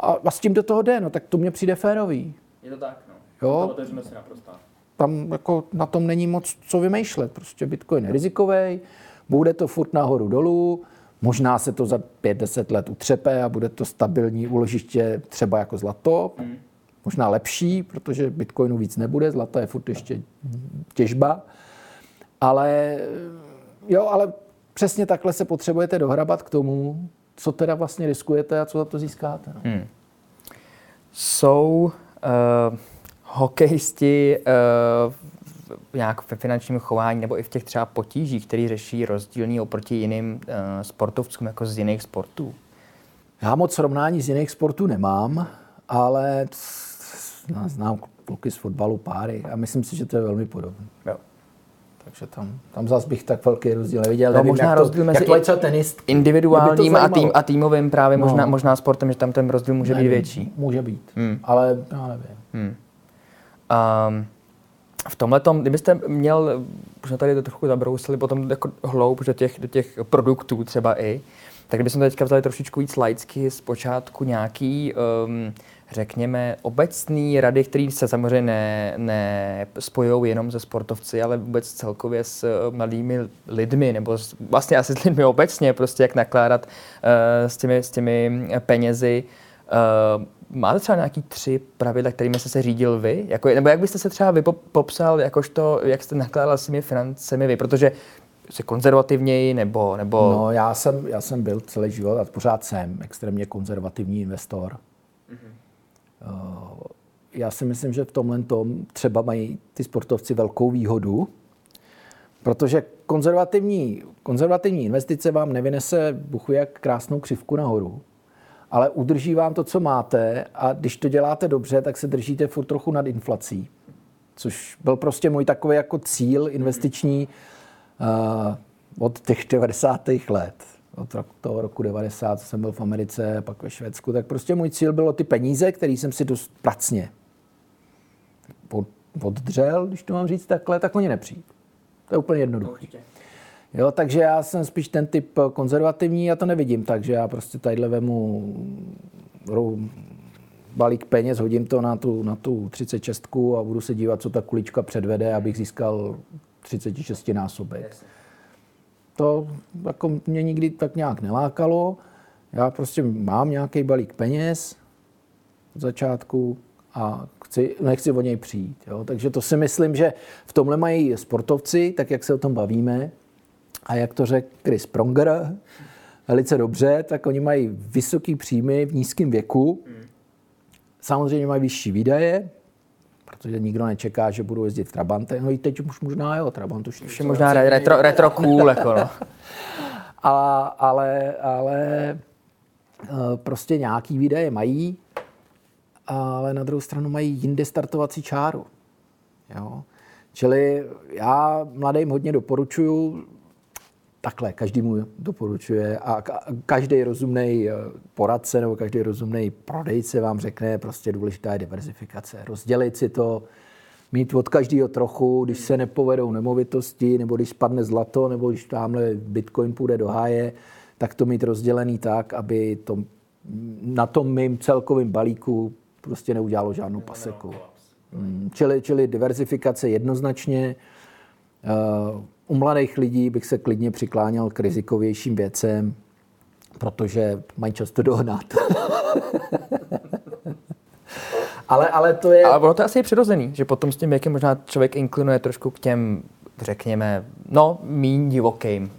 [SPEAKER 4] a, a s tím do toho jde, no tak to mně přijde férový.
[SPEAKER 3] Je to tak, no.
[SPEAKER 4] Jo.
[SPEAKER 3] si naprosto.
[SPEAKER 4] Tam jako na tom není moc co vymýšlet. Prostě Bitcoin je rizikový, bude to furt nahoru dolů, možná se to za 5-10 let utřepe a bude to stabilní úložiště třeba jako zlato. Možná lepší, protože Bitcoinu víc nebude, zlata je furt ještě těžba. Ale jo, ale přesně takhle se potřebujete dohrabat k tomu, co teda vlastně riskujete a co za to získáte. No.
[SPEAKER 3] Hmm. Jsou uh, hokejisti uh, nějak ve finančním chování nebo i v těch třeba potížích, který řeší rozdílný oproti jiným uh, sportovcům jako z jiných sportů?
[SPEAKER 4] Já moc srovnání z jiných sportů nemám, ale znám kluky z fotbalu páry a myslím si, že to je velmi podobné.
[SPEAKER 3] Jo.
[SPEAKER 4] Takže tam, tam zase bych tak velký rozdíl neviděl.
[SPEAKER 3] No,
[SPEAKER 4] Nevím,
[SPEAKER 3] možná
[SPEAKER 4] jak to,
[SPEAKER 3] rozdíl mezi
[SPEAKER 4] jak to tenist.
[SPEAKER 3] individuálním a,
[SPEAKER 4] to
[SPEAKER 3] tým, a týmovým právě
[SPEAKER 4] No.
[SPEAKER 3] možná, možná sportem, že tam ten rozdíl může být
[SPEAKER 4] Nevím,
[SPEAKER 3] větší.
[SPEAKER 4] Může být,
[SPEAKER 3] Hmm.
[SPEAKER 4] ale já nevím.
[SPEAKER 3] Hmm. Um, v tomhle tom, kdybyste měl, už jsme tady to trochu zabrousili, potom jako hloub do těch, do těch produktů třeba i, tak kdybychom teďka vzali trošičku víc z počátku nějaký, um, řekněme, obecný rady, které se samozřejmě ne, ne spojují jenom se sportovci, ale vůbec celkově s uh, mladými lidmi, nebo s, vlastně asi s lidmi obecně, prostě jak nakládat uh, s, těmi, s těmi penězi. Uh, máte třeba nějaký tři pravidla, kterými jste se řídil vy? Jako, nebo jak byste se třeba vy pop- popsal, jakožto, jak jste nakládal s těmi financemi vy? Protože jste konzervativněji, nebo... nebo...
[SPEAKER 4] No, já jsem, já jsem byl celý život a pořád jsem extrémně konzervativní investor. Mm-hmm. Já si myslím, že v tomhle tom třeba mají ty sportovci velkou výhodu, protože konzervativní, konzervativní investice vám nevynese buchu jak krásnou křivku nahoru, ale udrží vám to, co máte a když to děláte dobře, tak se držíte furt trochu nad inflací. Což byl prostě můj takový jako cíl investiční uh, od těch 90. let. Od toho roku 90, co jsem byl v Americe, pak ve Švédsku, tak prostě můj cíl bylo ty peníze, které jsem si dost pracně oddřel, když to mám říct takhle, tak oni nepřijít. To je úplně jednoduché. Jo, takže já jsem spíš ten typ konzervativní, já to nevidím, takže já prostě tadyhle vemu balík peněz, hodím to na tu, na tu 36 a budu se dívat, co ta kulička předvede, abych získal 36 násobek. To jako mě nikdy tak nějak nelákalo. Já prostě mám nějaký balík peněz od začátku a chci, nechci o něj přijít. Jo? Takže to si myslím, že v tomhle mají sportovci, tak jak se o tom bavíme, a jak to řekl Chris Pronger, velice dobře, tak oni mají vysoký příjmy v nízkém věku. Samozřejmě mají vyšší výdaje, protože nikdo nečeká, že budou jezdit v Trabante. No i teď už možná jo, Trabant už
[SPEAKER 3] Už je možná re- retro, retro cool, jako no.
[SPEAKER 4] a, ale, ale eh, prostě nějaký výdaje mají, ale na druhou stranu mají jinde startovací čáru. Jo? Čili já mladým hodně doporučuju, takhle, každý mu doporučuje a ka- každý rozumný poradce nebo každý rozumný prodejce vám řekne, prostě důležitá je diverzifikace. Rozdělit si to, mít od každého trochu, když se nepovedou nemovitosti, nebo když spadne zlato, nebo když tamhle Bitcoin půjde do háje, tak to mít rozdělený tak, aby to na tom mým celkovém balíku prostě neudělalo žádnou paseku. Mm, Čili, čili diverzifikace jednoznačně. U mladých lidí bych se klidně přikláněl k rizikovějším věcem, protože mají často dohnat. ale, ale to je...
[SPEAKER 3] Ale ono to asi je přirozený, že potom s tím věkem možná člověk inklinuje trošku k těm, řekněme, no, míň divokým uh,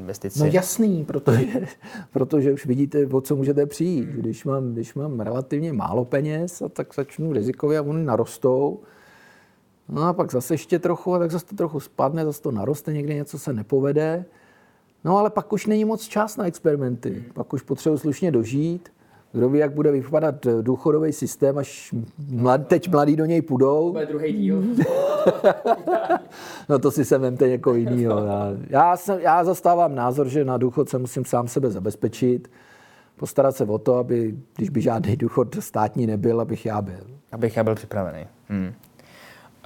[SPEAKER 3] investicím.
[SPEAKER 4] No jasný, protože, protože už vidíte, o co můžete přijít. Když mám, když mám relativně málo peněz, a tak začnu rizikově a oni narostou. No a pak zase ještě trochu, a tak zase to trochu spadne, zase to naroste, někde něco se nepovede. No ale pak už není moc čas na experimenty. Pak už potřebuji slušně dožít, Kdo ví, jak bude vypadat důchodový systém, až mlad, teď mladí do něj půjdou.
[SPEAKER 3] Bude druhý díl.
[SPEAKER 4] no to si se vemte někoho jiného. Já, jsem, já zastávám názor, že na důchod se musím sám sebe zabezpečit, postarat se o to, aby, když by žádný důchod státní nebyl, abych já byl.
[SPEAKER 3] Abych já byl připravený. Hmm.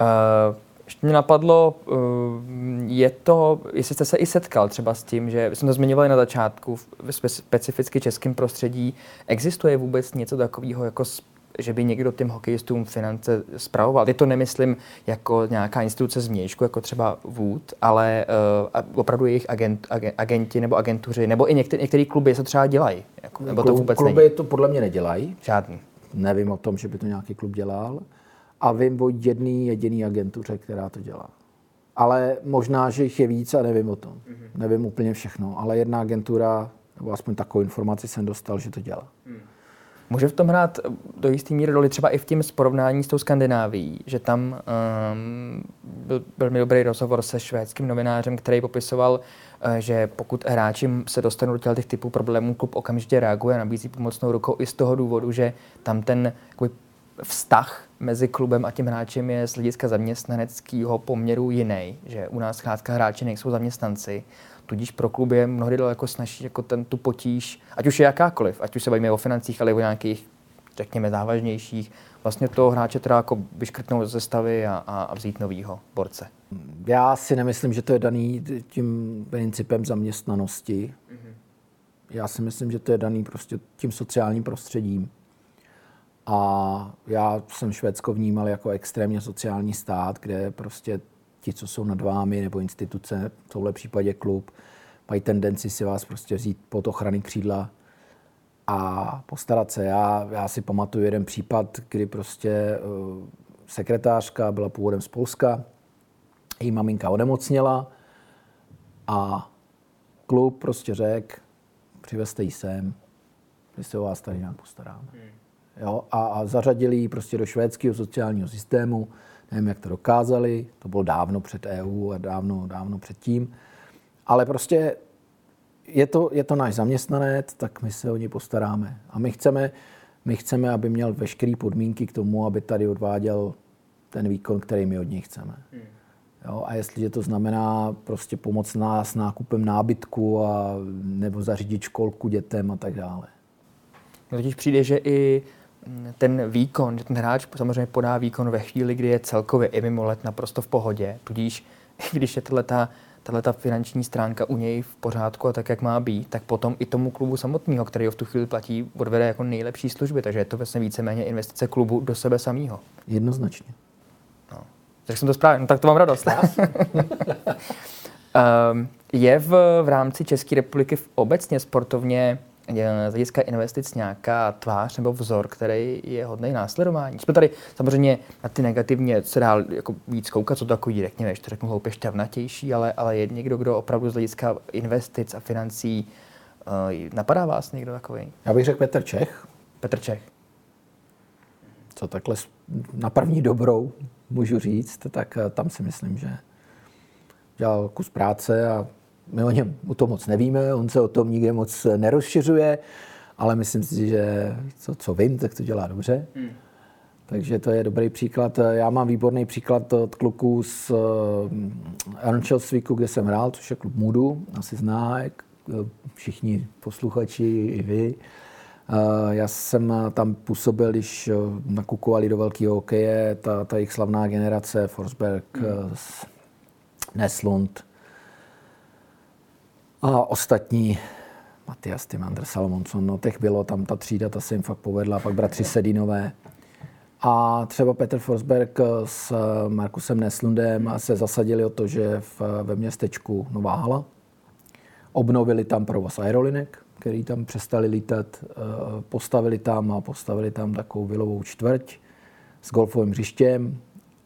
[SPEAKER 3] Uh, ještě mě napadlo, eh, je to, jestli jste se i setkal třeba s tím, že jsme to zmiňovali na začátku, v specificky českém prostředí, existuje vůbec něco takového, jako že by někdo těm hokejistům finance zpravoval. Je to nemyslím jako nějaká instituce z mějšku, jako třeba Wood, ale uh, opravdu jejich agent, agenti nebo agentuři, nebo i některé, některé kluby se třeba dělají. Jako, nebo to vůbec
[SPEAKER 4] kluby
[SPEAKER 3] není.
[SPEAKER 4] to podle mě nedělají.
[SPEAKER 3] Žádný.
[SPEAKER 4] Nevím o tom, že by to nějaký klub dělal a vím o jedný jediný agentuře, která to dělá. Ale možná, že jich je víc a nevím o tom. Mm-hmm. Nevím úplně všechno, ale jedna agentura, nebo aspoň takovou informaci jsem dostal, že to dělá. Mm.
[SPEAKER 3] Může v tom hrát do jisté míry roli třeba i v tím porovnání s tou Skandinávií, že tam um, byl velmi dobrý rozhovor se švédským novinářem, který popisoval, uh, že pokud hráči se dostanou do těch typů problémů, klub okamžitě reaguje a nabízí pomocnou rukou i z toho důvodu, že tam ten jakoby, vztah mezi klubem a tím hráčem je z hlediska zaměstnaneckého poměru jiný, že u nás zkrátka hráči nejsou zaměstnanci, tudíž pro klub je mnohdy daleko snaží jako ten tu potíž, ať už je jakákoliv, ať už se bavíme o financích, ale i o nějakých, řekněme, závažnějších, vlastně toho hráče teda jako vyškrtnout ze stavy a, a, a vzít novýho borce.
[SPEAKER 4] Já si nemyslím, že to je daný tím principem zaměstnanosti. Mm-hmm. Já si myslím, že to je daný prostě tím sociálním prostředím. A já jsem Švédsko vnímal jako extrémně sociální stát, kde prostě ti, co jsou nad vámi, nebo instituce, v tomhle případě klub, mají tendenci si vás prostě vzít pod ochrany křídla a postarat se. Já, já si pamatuju jeden případ, kdy prostě uh, sekretářka byla původem z Polska, její maminka onemocněla a klub prostě řekl, přivezte ji sem, my se o vás tady nějak postaráme. Hmm. Jo, a, a zařadili ji prostě do švédského sociálního systému. Nevím, jak to dokázali, to bylo dávno před EU a dávno, dávno předtím. Ale prostě je to, je to náš zaměstnanec, tak my se o ně postaráme. A my chceme, my chceme, aby měl veškeré podmínky k tomu, aby tady odváděl ten výkon, který my od něj chceme. Jo, a jestliže to znamená prostě pomoct nás nákupem nábytku a, nebo zařídit školku dětem a tak dále.
[SPEAKER 3] Totiž přijde, že i ten výkon, že ten hráč samozřejmě podá výkon ve chvíli, kdy je celkově i mimo let naprosto v pohodě. Tudíž, když je tato, tato finanční stránka u něj v pořádku a tak, jak má být, tak potom i tomu klubu samotného, který ho v tu chvíli platí, odvede jako nejlepší služby. Takže je to vlastně víceméně investice klubu do sebe samého.
[SPEAKER 4] Jednoznačně.
[SPEAKER 3] No. Tak jsem to správně, no, tak to mám radost. um, je v, v rámci České republiky v obecně sportovně z hlediska investic nějaká tvář nebo vzor, který je hodný následování. Jsme tady samozřejmě na ty negativně se dá jako víc koukat, co to takový řekněme, že to řeknu hloupě šťavnatější, ale, ale je někdo, kdo opravdu z hlediska investic a financí uh, napadá vás někdo takový?
[SPEAKER 4] Já bych řekl Petr Čech.
[SPEAKER 3] Petr Čech.
[SPEAKER 4] Co takhle na první dobrou můžu říct, tak eh, tam si myslím, že dělal kus práce a my o něm o tom moc nevíme, on se o tom nikde moc nerozšiřuje, ale myslím si, že co, co vím, tak to dělá dobře. Hmm. Takže to je dobrý příklad. Já mám výborný příklad od kluků z Arnchelsvíku, kde jsem hrál, což je klub Moodu, asi zná, jak všichni posluchači i vy. Já jsem tam působil, když nakukovali do velkého hokeje ta, ta jejich slavná generace, Forsberg, hmm. Neslund, a ostatní, Matias Timander, Salomonsson, no těch bylo, tam ta třída, ta se jim fakt povedla, pak bratři Sedinové. A třeba Petr Forsberg s Markusem Neslundem se zasadili o to, že v, ve městečku Nová hala obnovili tam provoz aerolinek, který tam přestali lítat, eh, postavili tam a postavili tam takovou vilovou čtvrť s golfovým hřištěm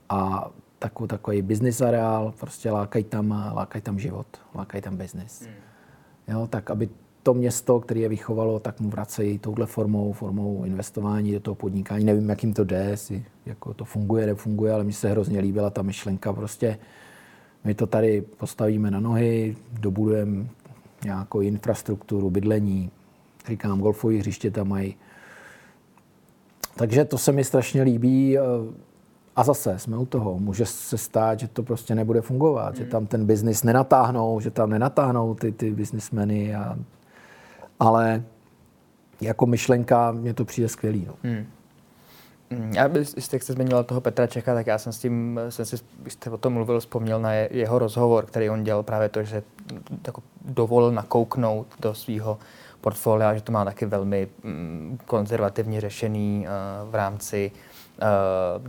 [SPEAKER 4] a takový, takový business areál, prostě lákají tam, lákají tam život, lákají tam business. Hmm jo, tak aby to město, které je vychovalo, tak mu vracejí touhle formou, formou investování do toho podnikání. Nevím, jak jim to jde, jestli jako to funguje, nefunguje, ale mi se hrozně líbila ta myšlenka. Prostě my to tady postavíme na nohy, dobudujeme nějakou infrastrukturu, bydlení, říkám, golfové hřiště tam mají, Takže to se mi strašně líbí. Eh, A zase jsme u toho. Může se stát, že to prostě nebude fungovat, že tam ten biznis nenatáhnou, že tam nenatáhnou ty, ty biznismeny. A... Ale jako myšlenka mně to přijde skvělý. No.
[SPEAKER 3] Mm, Já bych, jak jste zmiňoval toho Petra Čecha, tak já jsem s tím, jsem si, když jste o tom mluvil, vzpomněl na je- jeho rozhovor, který on dělal právě to, že jako dovolil nakouknout do svého portfolia, že to má taky velmi mm, konzervativně řešený uh, v rámci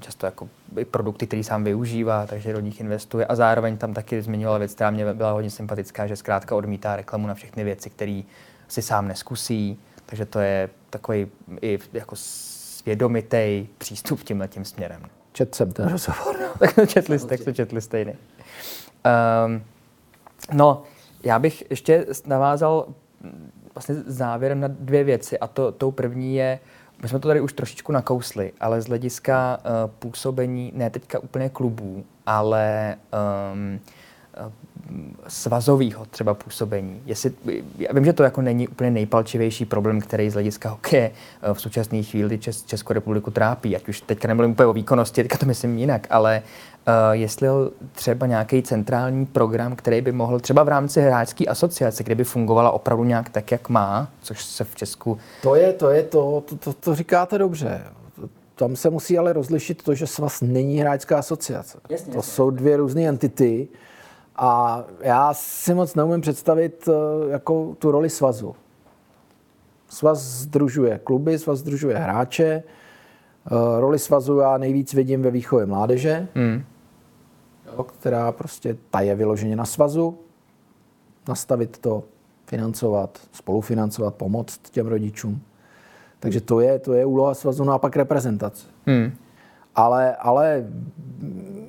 [SPEAKER 3] často jako i produkty, který sám využívá, takže do nich investuje. A zároveň tam taky zmiňovala věc, která mě byla hodně sympatická, že zkrátka odmítá reklamu na všechny věci, které si sám neskusí. Takže to je takový i jako svědomitý přístup tímhle tím směrem.
[SPEAKER 4] Četl jsem ten rozhovor.
[SPEAKER 3] Tak to četli jste, tak to četli stejný. Um, no, já bych ještě navázal mm, vlastně závěrem na dvě věci a to, tou první je, my jsme to tady už trošičku nakousli, ale z hlediska uh, působení, ne teďka úplně klubů, ale um, svazového třeba působení. Jestli, já vím, že to jako není úplně nejpalčivější problém, který z hlediska hokeje eh, v současné chvíli Čes, Českou republiku trápí. Ať už teďka nemluvím úplně o výkonnosti, teďka to myslím jinak, ale uh, jestli třeba nějaký centrální program, který by mohl třeba v rámci hráčské asociace, kde by fungovala opravdu nějak tak, jak má, což se v Česku
[SPEAKER 4] To je, to je to, to, to, to říkáte dobře. Tam se musí ale rozlišit to, že svaz není hráčská asociace.
[SPEAKER 3] Jasně,
[SPEAKER 4] to
[SPEAKER 3] jasně.
[SPEAKER 4] jsou dvě různé entity a já si moc neumím představit eh, jako tu roli svazu. Svaz združuje kluby, svaz združuje hráče. Eh, Roli svazu já nejvíc vidím ve výchově mládeže, jo, která prostě ta je vyloženě na svazu. Nastavit to, financovat, spolufinancovat, pomoct těm rodičům. Takže to je, to je úloha svazu, no a pak reprezentace.
[SPEAKER 3] Hmm.
[SPEAKER 4] Ale, ale mm,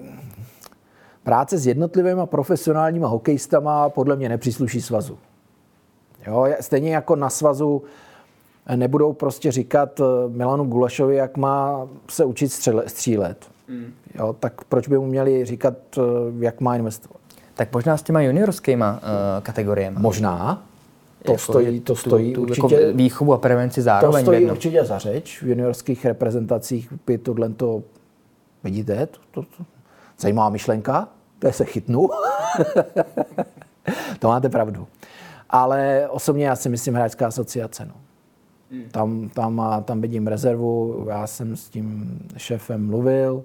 [SPEAKER 4] práce s jednotlivými profesionálníma hokejistama podle mě nepřísluší svazu. Jo, stejně jako na svazu nebudou prostě říkat eh, Milanu Gulašovi, jak má se učit střele, střílet. Jo, tak proč by mu měli říkat, eh, jak má investovat?
[SPEAKER 3] Tak možná s těma juniorskýma uh, kategoriemi.
[SPEAKER 4] Možná. To stojí, to stojí
[SPEAKER 3] tu,
[SPEAKER 4] určitě.
[SPEAKER 3] Jako výchovu a prevenci
[SPEAKER 4] To
[SPEAKER 3] zároveň.
[SPEAKER 4] stojí
[SPEAKER 3] jedno.
[SPEAKER 4] určitě za řeč. V juniorských reprezentacích by tohle to, vidíte, to, to, to, zajímavá myšlenka, to je se chytnu. to máte pravdu. Ale osobně já si myslím hráčská asociace. No. Tam, tam, má- tam vidím rezervu, já jsem s tím šéfem mluvil,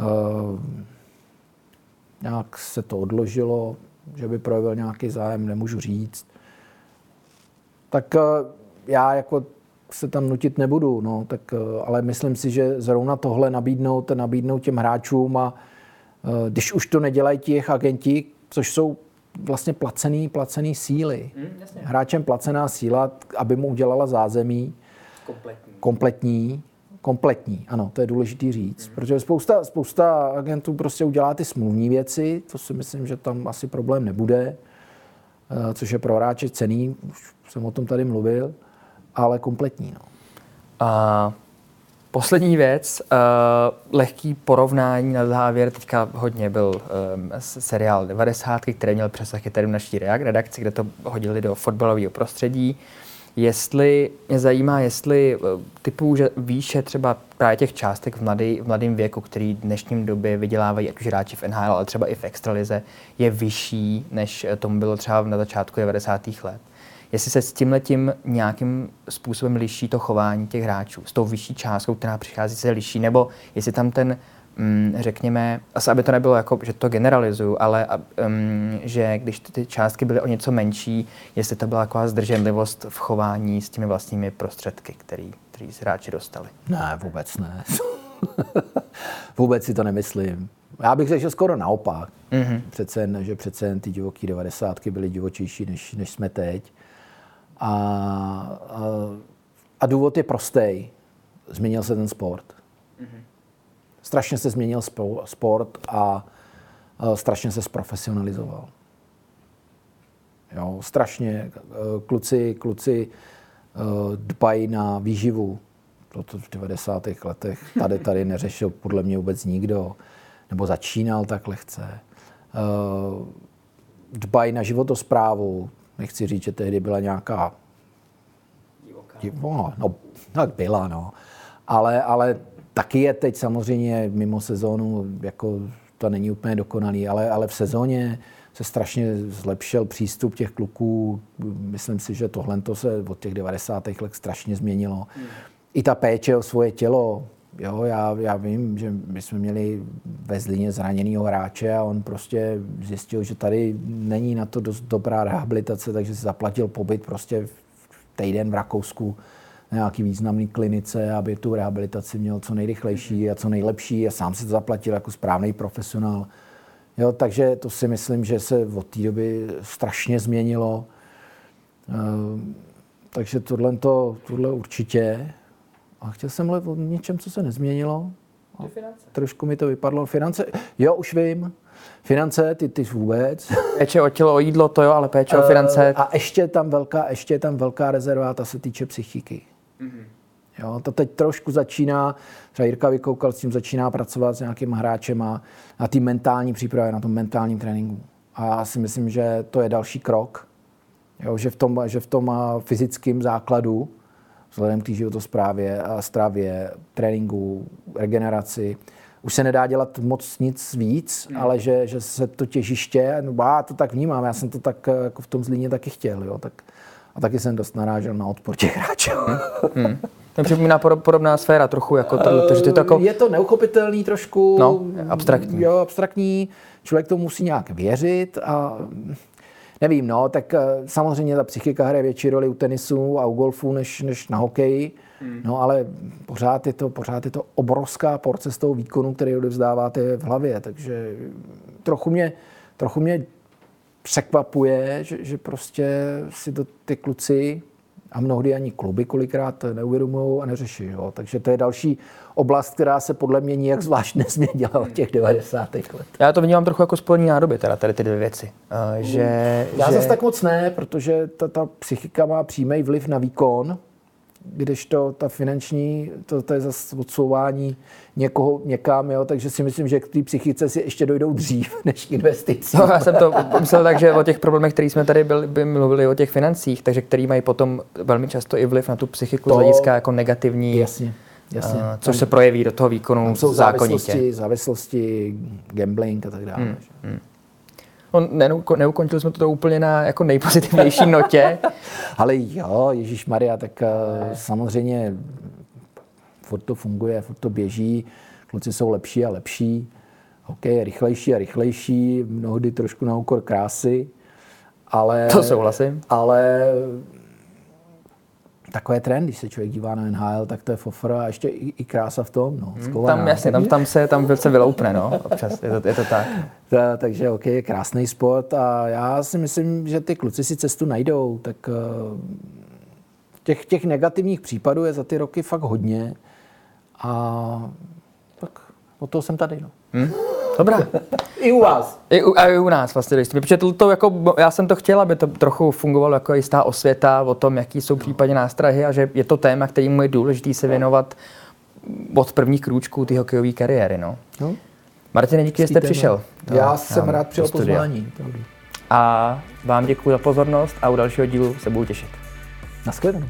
[SPEAKER 4] uh, nějak se to odložilo, že by projevil nějaký zájem, nemůžu říct tak eh, já jako se tam nutit nebudu, no, tak, eh, ale myslím si, že zrovna tohle nabídnout, nabídnout těm hráčům a když už to nedělají ti jejich agenti, což jsou vlastně placený, placený síly. Hráčem placená síla, aby mu udělala zázemí
[SPEAKER 3] Kompletní.
[SPEAKER 4] kompletní, kompletní, ano, to je důležitý říct, protože spousta, spousta agentů prostě udělá ty smluvní věci, to si myslím, že tam asi problém nebude, eh, což je pro hráče cený, už jsem o tom tady mluvil, ale kompletní. No.
[SPEAKER 3] A poslední věc, uh, lehký porovnání na závěr, teďka hodně byl um, seriál 90, který měl přesah i tady v naší redakci, kde to hodili do fotbalového prostředí. Jestli, mě zajímá, jestli eh, typu, že výše třeba právě těch částek v, mladý, v mladém věku, který v dnešním době vydělávají ať už hráči v NHL, ale třeba i v extralize, je vyšší, než eh, tomu bylo třeba na začátku 90. let. Jestli se s tímhletím nějakým způsobem liší to chování těch hráčů, s tou vyšší částkou, která přichází, se liší, nebo jestli tam ten, mm, řekněme, asi aby to nebylo jako, že to generalizuju, ale mm, že když ty- ty částky byly o něco menší, jestli to byla taková zdrženlivost v chování s těmi vlastními prostředky, který, který si hráči dostali.
[SPEAKER 4] Ne, vůbec ne. vůbec si to nemyslím. Já bych řekl, že skoro naopak. Mm-hmm. Přece jen, že přece jen ty divoký devadesátky byly divočejší, než, než jsme teď. A, a, a důvod je prostý. Změnil se ten sport. Mm-hmm. Strašně se změnil spo- sport a, a strašně se zprofesionalizoval. Jo, strašně. eh, Kluci, kluci eh, dbají na výživu. To, to v 90. letech tady, tady neřešil podle mě vůbec nikdo. Nebo začínal tak lehce. Eh, Dbají na životosprávu. Nechci říct, že tehdy byla nějaká... No, no, tak byla, no. ale, ale taky je teď samozřejmě mimo sezónu, jako to není úplně dokonalý, ale, ale v sezóně se strašně zlepšil přístup těch kluků. Myslím si, že tohle to se od těch 90. let strašně změnilo. Hmm. I ta péče o svoje tělo, Jo, já, já vím, že my jsme měli ve Zlíně zraněného hráče a on prostě zjistil, že tady není na to dost dobrá rehabilitace, takže si zaplatil pobyt prostě v týden v Rakousku na nějaký významný klinice, aby tu rehabilitaci měl co nejrychlejší a co nejlepší a sám si to zaplatil jako správný profesionál. Jo, takže to si myslím, že se od té doby strašně změnilo. Ehm, takže tohle, tohle určitě. A chtěl jsem mluvit o něčem, co se nezměnilo. A trošku mi to vypadlo. Finance, jo, už vím. Finance, ty, ty vůbec.
[SPEAKER 3] Péče o tělo, o jídlo, to jo, ale péče o finance.
[SPEAKER 4] Eh, a ještě tam velká, ještě tam velká rezerva, ta se týče psychiky. Mm-hmm. Jo, to teď trošku začíná, třeba Jirka Vykoukal s tím začíná pracovat s nějakým hráčem a na té mentální přípravě, na tom mentálním tréninku. A já si myslím, že to je další krok, jo, že v tom, že v tom eh, fyzickém základu vzhledem k té životosprávě a stravě, tréninku, regeneraci. Už se nedá dělat moc nic víc, hmm. ale že, že se to těžiště, no já to tak vnímám, já jsem to tak jako v tom zlíně taky chtěl, jo, tak, a taky jsem dost narážel na odpor těch hráčů. Hmm.
[SPEAKER 3] Hmm. To připomíná podobná sféra trochu, jako to, že to je, to jako...
[SPEAKER 4] je to neuchopitelný trošku.
[SPEAKER 3] No, abstraktní.
[SPEAKER 4] Jo, abstraktní. Člověk to musí nějak věřit a Nevím, no, tak eh, samozřejmě ta psychika hraje větší roli u tenisu a u golfu než, než na hokeji. Hmm. No ale pořád je, to, pořád je to obrovská porce z toho výkonu, který odevzdáváte v hlavě. Takže trochu mě, trochu mě překvapuje, že, že prostě si to ty kluci a mnohdy ani kluby kolikrát neuvědomují a neřeší. Jo. Takže to je další oblast, která se podle mě nijak zvlášť nezměnila od těch 90. let.
[SPEAKER 3] Já to vnímám trochu jako spolní nádoby, teda tady ty dvě věci. Uh, že,
[SPEAKER 4] Já
[SPEAKER 3] že...
[SPEAKER 4] zase tak moc ne, protože ta, ta psychika má přímý vliv na výkon, když to ta finanční, to, to je zase odsouvání někoho někam, jo, takže si myslím, že k té psychice si ještě dojdou dřív než investice.
[SPEAKER 3] No, já jsem to myslel tak, že o těch problémech, které jsme tady byli, by mluvili o těch financích, takže který mají potom velmi často i vliv na tu psychiku to, z hlediska jako negativní.
[SPEAKER 4] Jasně. Jasně. Uh,
[SPEAKER 3] což se projeví do toho výkonu tam jsou zákonitě.
[SPEAKER 4] Závislosti, závislosti, gambling a tak dále. Hmm, hmm.
[SPEAKER 3] No, neukončili jsme to úplně na jako nejpozitivnější notě.
[SPEAKER 4] Ale jo, Ježíš Maria, tak uh, samozřejmě furt to funguje, furt to běží, kluci jsou lepší a lepší, hokej je rychlejší a rychlejší, mnohdy trošku na úkor krásy, ale...
[SPEAKER 3] To souhlasím.
[SPEAKER 4] Ale takové trend, když se člověk dívá na NHL, tak to je fofr a ještě i, i krása v tom. No,
[SPEAKER 3] hmm, tam jasně, tam, tam, se, tam se vyloupne, no, občas, je to, je to tak.
[SPEAKER 4] Ta, takže ok, je krásný sport a já si myslím, že ty kluci si cestu najdou, tak uh, těch, těch negativních případů je za ty roky fakt hodně a tak o toho jsem tady. No.
[SPEAKER 3] Hmm? Dobrá.
[SPEAKER 4] I u vás.
[SPEAKER 3] I u, a i u nás vlastně, když protože to, to jako, já jsem to chtěl, aby to trochu fungovalo jako jistá osvěta o tom, jaký jsou případně nástrahy a že je to téma, kterým je důležité se věnovat od prvních krůčků té hokejové kariéry. No. no. Martin, díky, že jste přišel.
[SPEAKER 4] Já jsem rád přijel pozvání.
[SPEAKER 3] A vám děkuji za pozornost a u dalšího dílu se budu těšit.
[SPEAKER 4] Naschledanou.